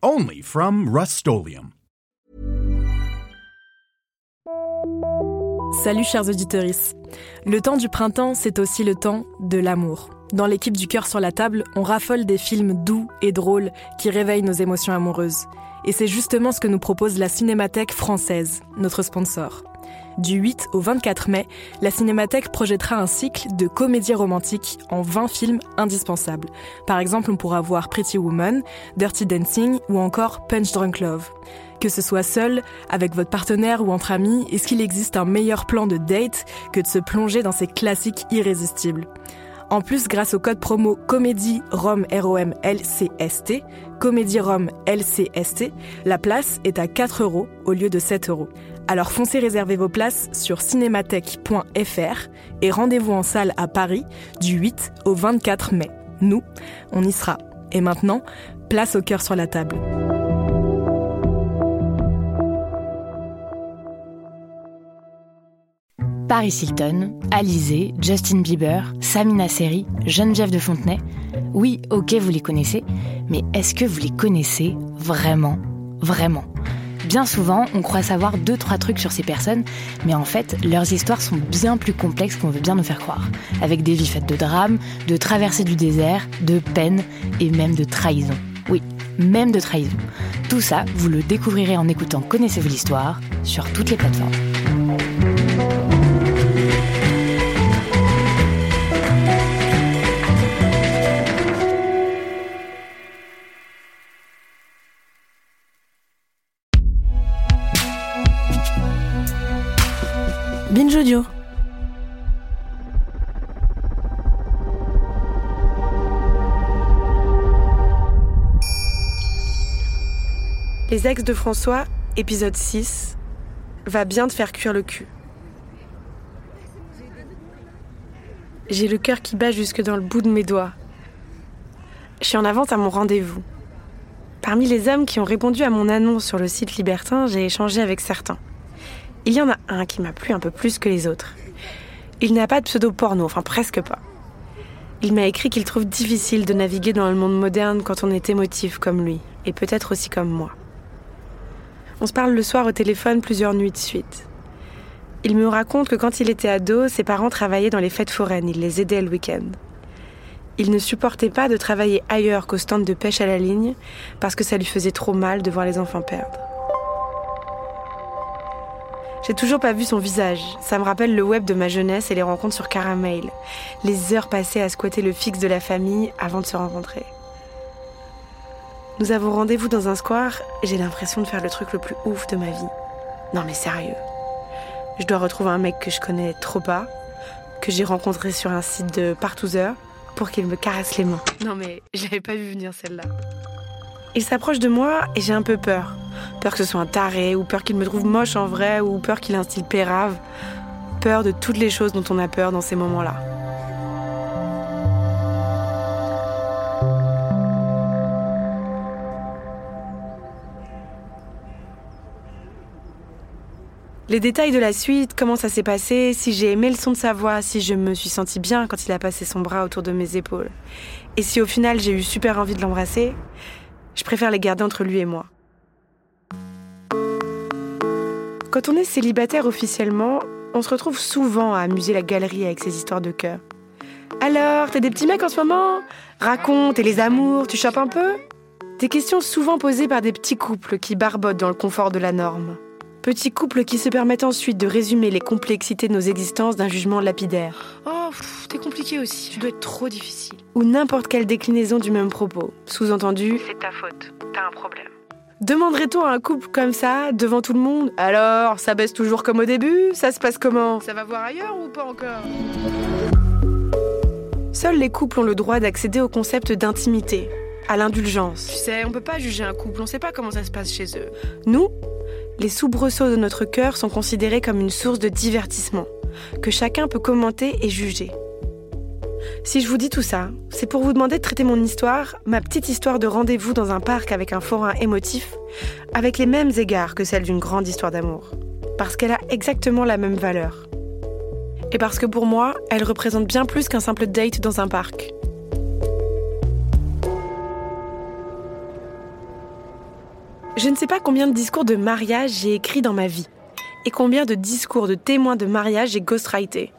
Only from Rust Salut chers auditeurs. Le temps du printemps, c'est aussi le temps de l'amour. Dans l'équipe du cœur sur la table, on raffole des films doux et drôles qui réveillent nos émotions amoureuses. Et c'est justement ce que nous propose la Cinémathèque française, notre sponsor. Du 8 au 24 mai, la Cinémathèque projettera un cycle de comédies romantiques en 20 films indispensables. Par exemple, on pourra voir Pretty Woman, Dirty Dancing ou encore Punch Drunk Love. Que ce soit seul, avec votre partenaire ou entre amis, est-ce qu'il existe un meilleur plan de date que de se plonger dans ces classiques irrésistibles? En plus, grâce au code promo Comédie Rome ROM LCST, Comédie la place est à 4 euros au lieu de 7 euros. Alors foncez réserver vos places sur cinémathèque.fr et rendez-vous en salle à Paris du 8 au 24 mai. Nous, on y sera. Et maintenant, place au cœur sur la table. Paris Hilton, Alizé, Justin Bieber, Samina Seri, Geneviève de Fontenay. Oui, ok, vous les connaissez, mais est-ce que vous les connaissez vraiment Vraiment? Bien souvent, on croit savoir deux, trois trucs sur ces personnes, mais en fait, leurs histoires sont bien plus complexes qu'on veut bien nous faire croire. Avec des vies faites de drames, de traversées du désert, de peine et même de trahison. Oui, même de trahison. Tout ça, vous le découvrirez en écoutant Connaissez-vous l'histoire sur toutes les plateformes. Les ex de François, épisode 6, va bien te faire cuire le cul. J'ai le cœur qui bat jusque dans le bout de mes doigts. Je suis en avance à mon rendez-vous. Parmi les hommes qui ont répondu à mon annonce sur le site libertin, j'ai échangé avec certains. Il y en a un qui m'a plu un peu plus que les autres. Il n'a pas de pseudo-porno, enfin presque pas. Il m'a écrit qu'il trouve difficile de naviguer dans le monde moderne quand on est émotif comme lui, et peut-être aussi comme moi. On se parle le soir au téléphone plusieurs nuits de suite. Il me raconte que quand il était ado, ses parents travaillaient dans les fêtes foraines, il les aidait le week-end. Il ne supportait pas de travailler ailleurs qu'au stand de pêche à la ligne parce que ça lui faisait trop mal de voir les enfants perdre. J'ai toujours pas vu son visage. Ça me rappelle le web de ma jeunesse et les rencontres sur Caramel. Les heures passées à squatter le fixe de la famille avant de se rencontrer. Nous avons rendez-vous dans un square et j'ai l'impression de faire le truc le plus ouf de ma vie. Non mais sérieux. Je dois retrouver un mec que je connais trop pas, que j'ai rencontré sur un site de partouzeur, pour qu'il me caresse les mains. Non mais je l'avais pas vu venir celle-là. Il s'approche de moi et j'ai un peu peur. Peur que ce soit un taré, ou peur qu'il me trouve moche en vrai, ou peur qu'il ait un style pérave. Peur de toutes les choses dont on a peur dans ces moments-là. Les détails de la suite, comment ça s'est passé, si j'ai aimé le son de sa voix, si je me suis sentie bien quand il a passé son bras autour de mes épaules. Et si au final j'ai eu super envie de l'embrasser, je préfère les garder entre lui et moi. Quand on est célibataire officiellement, on se retrouve souvent à amuser la galerie avec ses histoires de cœur. Alors, t'as des petits mecs en ce moment? Raconte, et les amours, tu chopes un peu? Des questions souvent posées par des petits couples qui barbotent dans le confort de la norme. Petits couples qui se permettent ensuite de résumer les complexités de nos existences d'un jugement lapidaire. Oh, t'es compliqué aussi, tu dois être trop difficile. Ou n'importe quelle déclinaison du même propos. Sous-entendu, c'est ta faute, t'as un problème. Demanderait-on à un couple comme ça, devant tout le monde? Alors, ça baisse toujours comme au début? Ça se passe comment? Ça va voir ailleurs ou pas encore? Seuls les couples ont le droit d'accéder au concept d'intimité. à l'indulgence. Tu sais, on peut pas juger un couple, on sait pas comment ça se passe chez eux. Nous, les soubresauts de notre cœur sont considérés comme une source de divertissement, que chacun peut commenter et juger. Si je vous dis tout ça, c'est pour vous demander de traiter mon histoire, ma petite histoire de rendez-vous dans un parc avec un forain émotif, avec les mêmes égards que celle d'une grande histoire d'amour. Parce qu'elle a exactement la même valeur. Et parce que pour moi, elle représente bien plus qu'un simple date dans un parc. Je ne sais pas combien de discours de mariage j'ai écrit dans ma vie, et combien de discours de témoins de mariage j'ai ghostwrité.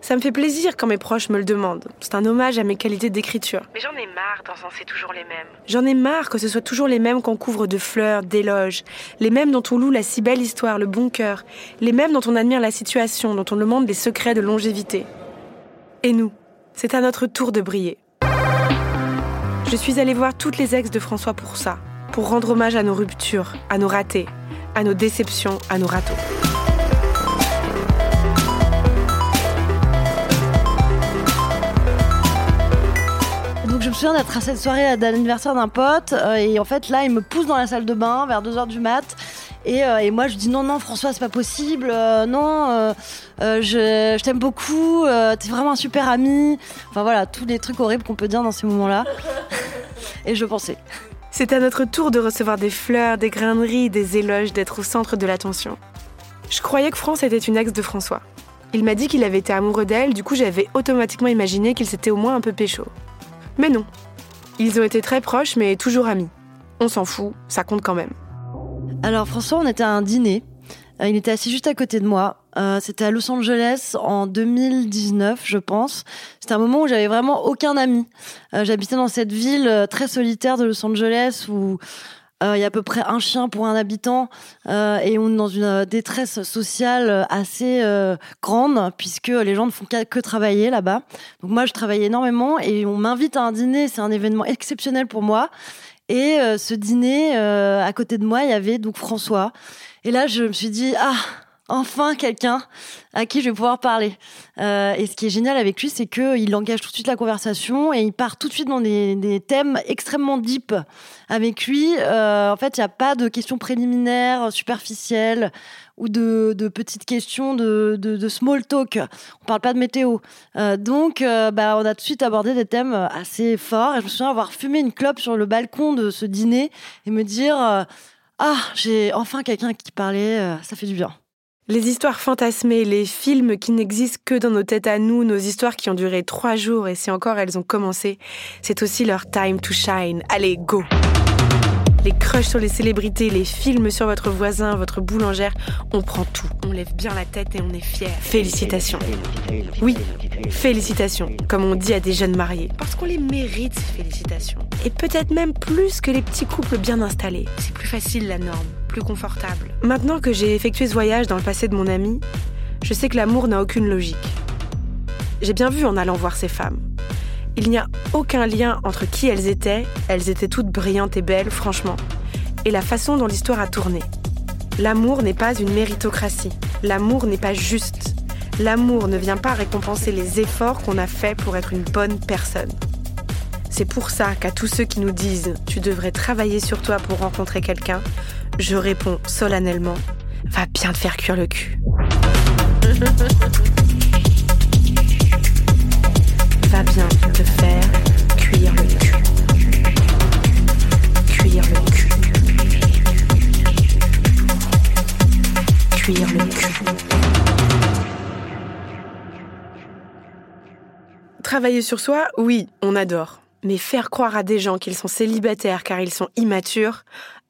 Ça me fait plaisir quand mes proches me le demandent. C'est un hommage à mes qualités d'écriture. Mais j'en ai marre d'encenser toujours les mêmes. J'en ai marre que ce soit toujours les mêmes qu'on couvre de fleurs, d'éloges, les mêmes dont on loue la si belle histoire, le bon cœur, les mêmes dont on admire la situation, dont on demande les secrets de longévité. Et nous, c'est à notre tour de briller. Je suis allée voir toutes les ex de François pour ça, pour rendre hommage à nos ruptures, à nos ratés, à nos déceptions, à nos râteaux. Souviens d'être à cette soirée d'anniversaire d'un pote euh, et en fait là il me pousse dans la salle de bain vers 2h du mat et, euh, et, moi je dis non non François c'est pas possible euh, non je, je t'aime beaucoup t'es vraiment un super ami. Enfin voilà tous les trucs horribles qu'on peut dire dans ces moments là et je pensais. C'est à notre tour de recevoir des fleurs des graineries des éloges d'être au centre de l'attention. Je croyais que France était une ex de François. Il m'a dit qu'il avait été amoureux d'elle, du coup j'avais automatiquement imaginé qu'il s'était au moins un peu pécho. Mais non. Ils ont été très proches, mais toujours amis. On s'en fout, ça compte quand même. Alors François, on était à un dîner. Euh, il était assis juste à côté de moi. Euh, c'était à Los Angeles en 2019, je pense. C'était un moment où j'avais vraiment aucun ami. Euh, j'habitais dans cette ville très solitaire de Los Angeles où il y a à peu près un chien pour un habitant et on est dans une détresse sociale assez grande puisque les gens ne font que travailler là-bas. Donc moi, je travaille énormément et on m'invite à un dîner. C'est un événement exceptionnel pour moi. Et ce dîner, à côté de moi, il y avait donc François. Et là, je me suis dit, ah, enfin quelqu'un à qui je vais pouvoir parler. Euh, et ce qui est génial avec lui, c'est qu'il engage tout de suite la conversation et il part tout de suite dans des, thèmes extrêmement deep. Avec lui, euh, en fait, il n'y a pas de questions préliminaires, superficielles ou de, petites questions de, small talk. On parle pas de météo. Euh, donc, bah, on a tout de suite abordé des thèmes assez forts. Et je me souviens avoir fumé une clope sur le balcon de ce dîner et me dire ah, j'ai enfin quelqu'un qui parlait, ça fait du bien. Les histoires fantasmées, les films qui n'existent que dans nos têtes à nous, nos histoires qui ont duré trois jours et si encore elles ont commencé, c'est aussi leur time to shine. Allez, go! les crushs sur les célébrités, les films sur votre voisin, votre boulangère, on prend tout. On lève bien la tête et on est fier. Félicitations. Oui, félicitations, comme on dit à des jeunes mariés. Parce qu'on les mérite, félicitations. Et peut-être même plus que les petits couples bien installés. C'est plus facile la norme, confortable. Maintenant que j'ai effectué ce voyage dans le passé de mon ami, je sais que l'amour n'a aucune logique. J'ai bien vu en allant voir ces femmes. Il n'y a aucun lien entre qui elles étaient, elles étaient toutes brillantes et belles, franchement, et la façon dont l'histoire a tourné. L'amour n'est pas une méritocratie, l'amour n'est pas juste. L'amour ne vient pas récompenser les efforts qu'on a faits pour être une bonne personne. C'est pour ça qu'à tous ceux qui nous disent tu devrais travailler sur toi pour rencontrer quelqu'un, je réponds solennellement va bien te faire cuire le cul. va bien te faire cuire le cul. Cuire le cul. Cuire le cul. Travailler sur soi, oui, on adore. Mais faire croire à des gens qu'ils sont célibataires car ils sont immatures,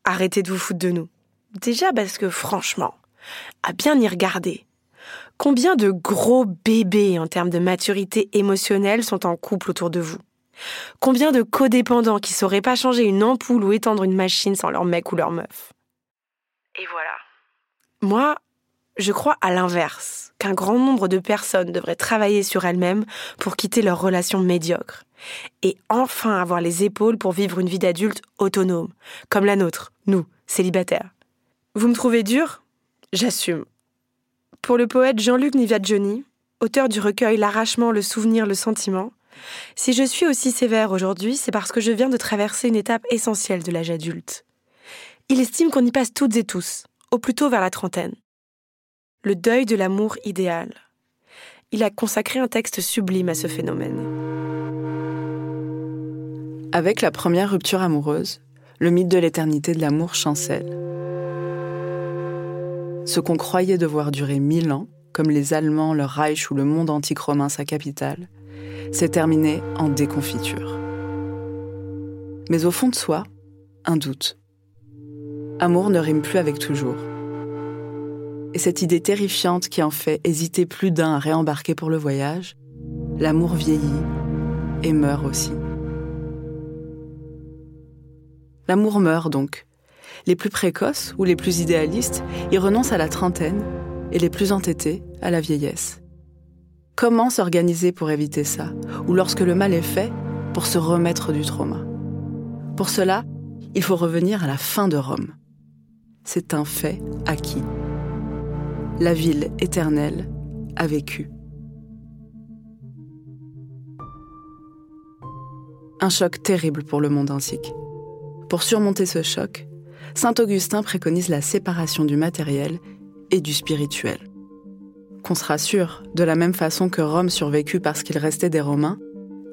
arrêtez de vous foutre de nous. Déjà parce que franchement, à bien y regarder, Combien de gros bébés en termes de maturité émotionnelle sont en couple autour de vous? Combien de codépendants qui sauraient pas changer une ampoule ou étendre une machine sans leur mec ou leur meuf? Et voilà. Moi, je crois à l'inverse, qu'un grand nombre de personnes devraient travailler sur elles-mêmes pour quitter leurs relations médiocres et enfin avoir les épaules pour vivre une vie d'adulte autonome, comme la nôtre, nous, célibataires. Vous me trouvez dur J'assume. Pour le poète Jean-Luc Niviadjoni, auteur du recueil L'arrachement, le souvenir, le sentiment, Si je suis aussi sévère aujourd'hui, c'est parce que je viens de traverser une étape essentielle de l'âge adulte. Il estime qu'on y passe toutes et tous, au plus tôt vers la trentaine. Le deuil de l'amour idéal. Il a consacré un texte sublime à ce phénomène. Avec la première rupture amoureuse, le mythe de l'éternité de l'amour chancelle. Ce qu'on croyait devoir durer mille ans, comme les Allemands, leur Reich ou le monde antique romain sa capitale, s'est terminé en déconfiture. Mais au fond de soi, un doute. Amour ne rime plus avec toujours. Et cette idée terrifiante qui en fait hésiter plus d'un à réembarquer pour le voyage, l'amour vieillit et meurt aussi. L'amour meurt donc. Les plus précoces ou les plus idéalistes y renoncent à la trentaine et les plus entêtés à la vieillesse. Comment s'organiser pour éviter ça? Ou lorsque le mal est fait, pour se remettre du trauma? Pour cela, il faut revenir à la fin de Rome. C'est un fait acquis. La ville éternelle a vécu. Un choc terrible pour le monde antique. Pour surmonter ce choc, Saint Augustin préconise la séparation du matériel et du spirituel. Qu'on se rassure, de la même façon que Rome survécut parce qu'il restait des Romains,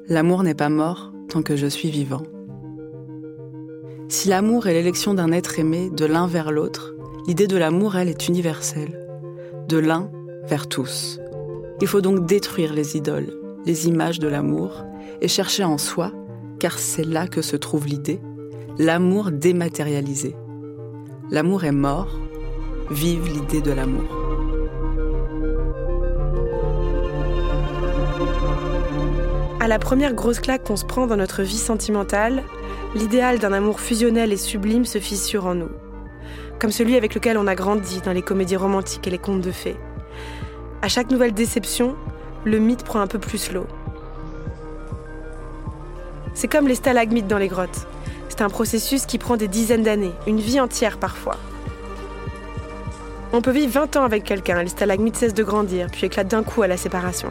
l'amour n'est pas mort tant que je suis vivant. Si l'amour est l'élection d'un être aimé de l'un vers l'autre, l'idée de l'amour, elle, est universelle. De l'un vers tous. Il faut donc détruire les idoles, les images de l'amour, et chercher en soi, car c'est là que se trouve l'idée, l'amour dématérialisé. L'amour est mort, vive l'idée de l'amour. À la première grosse claque qu'on se prend dans notre vie sentimentale, l'idéal d'un amour fusionnel et sublime se fissure en nous. Comme celui avec lequel on a grandi dans les comédies romantiques et les contes de fées. À chaque nouvelle déception, le mythe prend un peu plus l'eau. C'est comme les stalagmites dans les grottes. C'est un processus qui prend des dizaines d'années, une vie entière parfois. On peut vivre 20 ans avec quelqu'un, les stalagmites cessent de grandir, puis éclatent d'un coup à la séparation.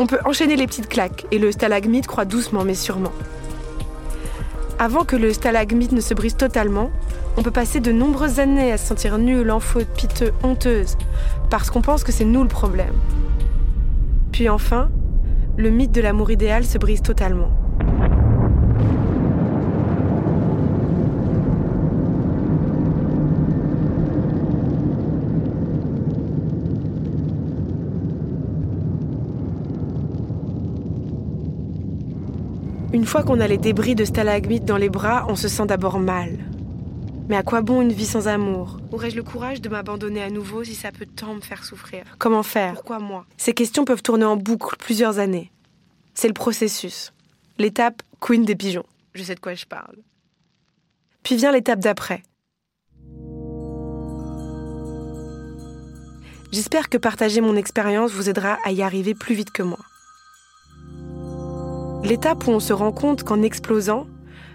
On peut enchaîner les petites claques, et le stalagmite croît doucement mais sûrement. Avant que le stalagmite ne se brise totalement, on peut passer de nombreuses années à se sentir nul, en faute, piteux, honteuse, parce qu'on pense que c'est nous le problème. Puis enfin, le mythe de l'amour idéal se brise totalement. Une fois qu'on a les débris de stalagmites dans les bras, on se sent d'abord mal. Mais à quoi bon une vie sans amour? Aurais-je le courage de m'abandonner à nouveau si ça peut tant me faire souffrir? Comment faire? Pourquoi moi? Ces questions peuvent tourner en boucle plusieurs années. C'est le processus. L'étape Queen des pigeons. Je sais de quoi je parle. Puis vient l'étape d'après. J'espère que partager mon expérience vous aidera à y arriver plus vite que moi. L'étape où on se rend compte qu'en explosant,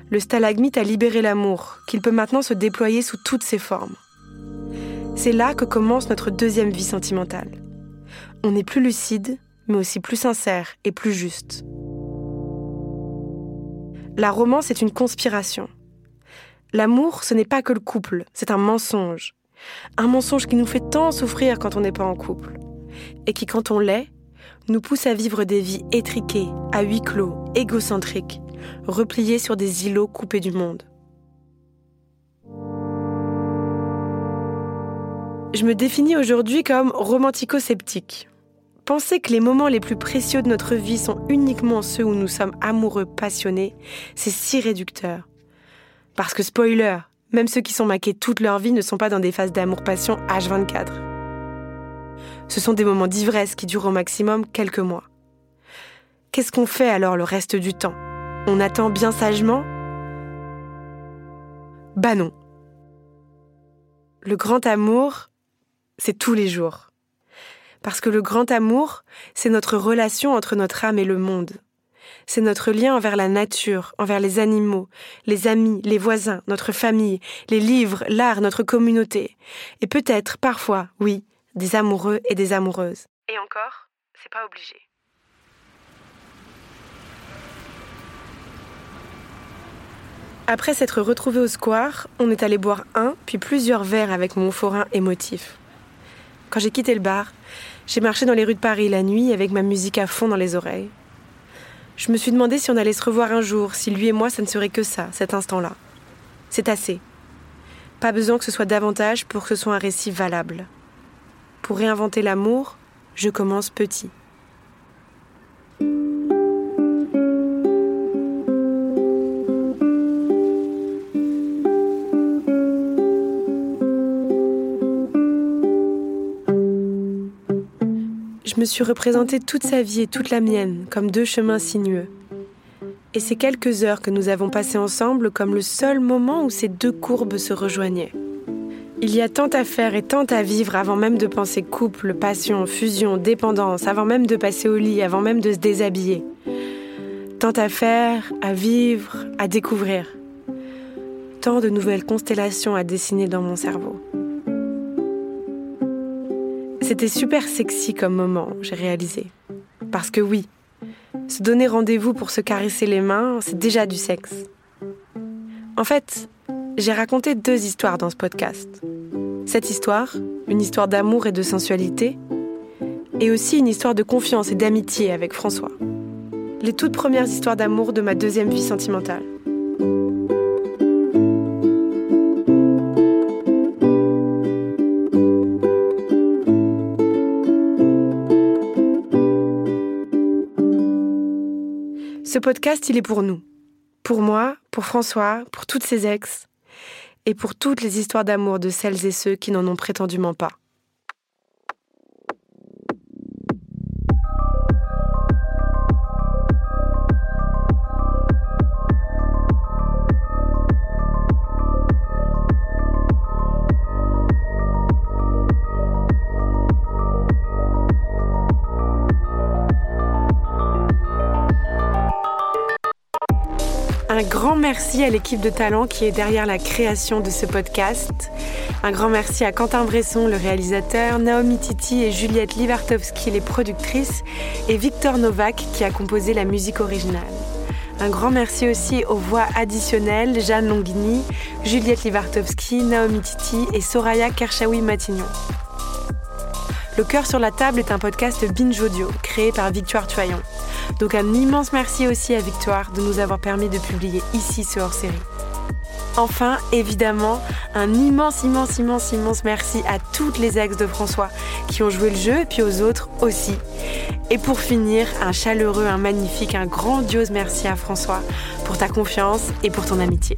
le stalagmite a libéré l'amour, qu'il peut maintenant se déployer sous toutes ses formes. C'est là que commence notre deuxième vie sentimentale. On est plus lucide, mais aussi plus sincère et plus juste. La romance est une conspiration. L'amour, ce n'est pas que le couple, c'est un mensonge. Un mensonge qui nous fait tant souffrir quand on n'est pas en couple. Et qui, quand on l'est, nous pousse à vivre des vies étriquées, à huis clos, égocentriques, repliées sur des îlots coupés du monde. Je me définis aujourd'hui comme romantico-sceptique. Penser que les moments les plus précieux de notre vie sont uniquement ceux où nous sommes amoureux passionnés, c'est si réducteur. Parce que spoiler, même ceux qui sont maqués toute leur vie ne sont pas dans des phases d'amour-passion H24. Ce sont des moments d'ivresse qui durent au maximum quelques mois. Qu'est-ce qu'on fait alors le reste du temps? On attend bien sagement? Bah non. Le grand amour, c'est tous les jours. Parce que le grand amour, c'est notre relation entre notre âme et le monde. C'est notre lien envers la nature, envers les animaux, les amis, les voisins, notre famille, les livres, l'art, notre communauté. Et peut-être, parfois, oui, des amoureux et des amoureuses. Et encore, c'est pas obligé. Après s'être retrouvés au square, on est allé boire un, puis plusieurs verres avec mon forain émotif. Quand j'ai quitté le bar, j'ai marché dans les rues de Paris la nuit avec ma musique à fond dans les oreilles. Je me suis demandé si on allait se revoir un jour, si lui et moi ça ne serait que ça, cet instant-là. C'est assez. Pas besoin que ce soit davantage pour que ce soit un récit valable. Pour réinventer l'amour, je commence petit. Je me suis représenté toute sa vie et toute la mienne comme deux chemins sinueux. Et ces quelques heures que nous avons passées ensemble comme le seul moment où ces deux courbes se rejoignaient. Il y a tant à faire et tant à vivre avant même de penser couple, passion, fusion, dépendance, avant même de passer au lit, avant même de se déshabiller. Tant à faire, à vivre, à découvrir. Tant de nouvelles constellations à dessiner dans mon cerveau. C'était super sexy comme moment, j'ai réalisé. Parce que oui, se donner rendez-vous pour se caresser les mains, c'est déjà du sexe. En fait, j'ai raconté deux histoires dans ce podcast. Cette histoire, une histoire d'amour et de sensualité, et aussi une histoire de confiance et d'amitié avec François. Les toutes premières histoires d'amour de ma deuxième vie sentimentale. Ce podcast, il est pour nous. Pour moi, pour François, pour toutes ses ex, et pour toutes les histoires d'amour de celles et ceux qui n'en ont prétendument pas. Un grand merci à l'équipe de talent qui est derrière la création de ce podcast. Un grand merci à Quentin Bresson, le réalisateur, Naomi Titi et Juliette Livartowski, les productrices, et Victor Novak qui a composé la musique originale. Un grand merci aussi aux voix additionnelles Jeanne Longini, Juliette Livartowski, Naomi Titi et Soraya Kershawi-Matignon. Le cœur sur la table est un podcast binge audio créé par Victoire Toyon. Donc un immense merci aussi à Victoire de nous avoir permis de publier ici ce hors-série. Enfin, évidemment, un immense, immense, immense, immense merci à toutes les ex de François qui ont joué le jeu et puis aux autres aussi. Et pour finir, un chaleureux, un magnifique, un grandiose merci à François pour ta confiance et pour ton amitié.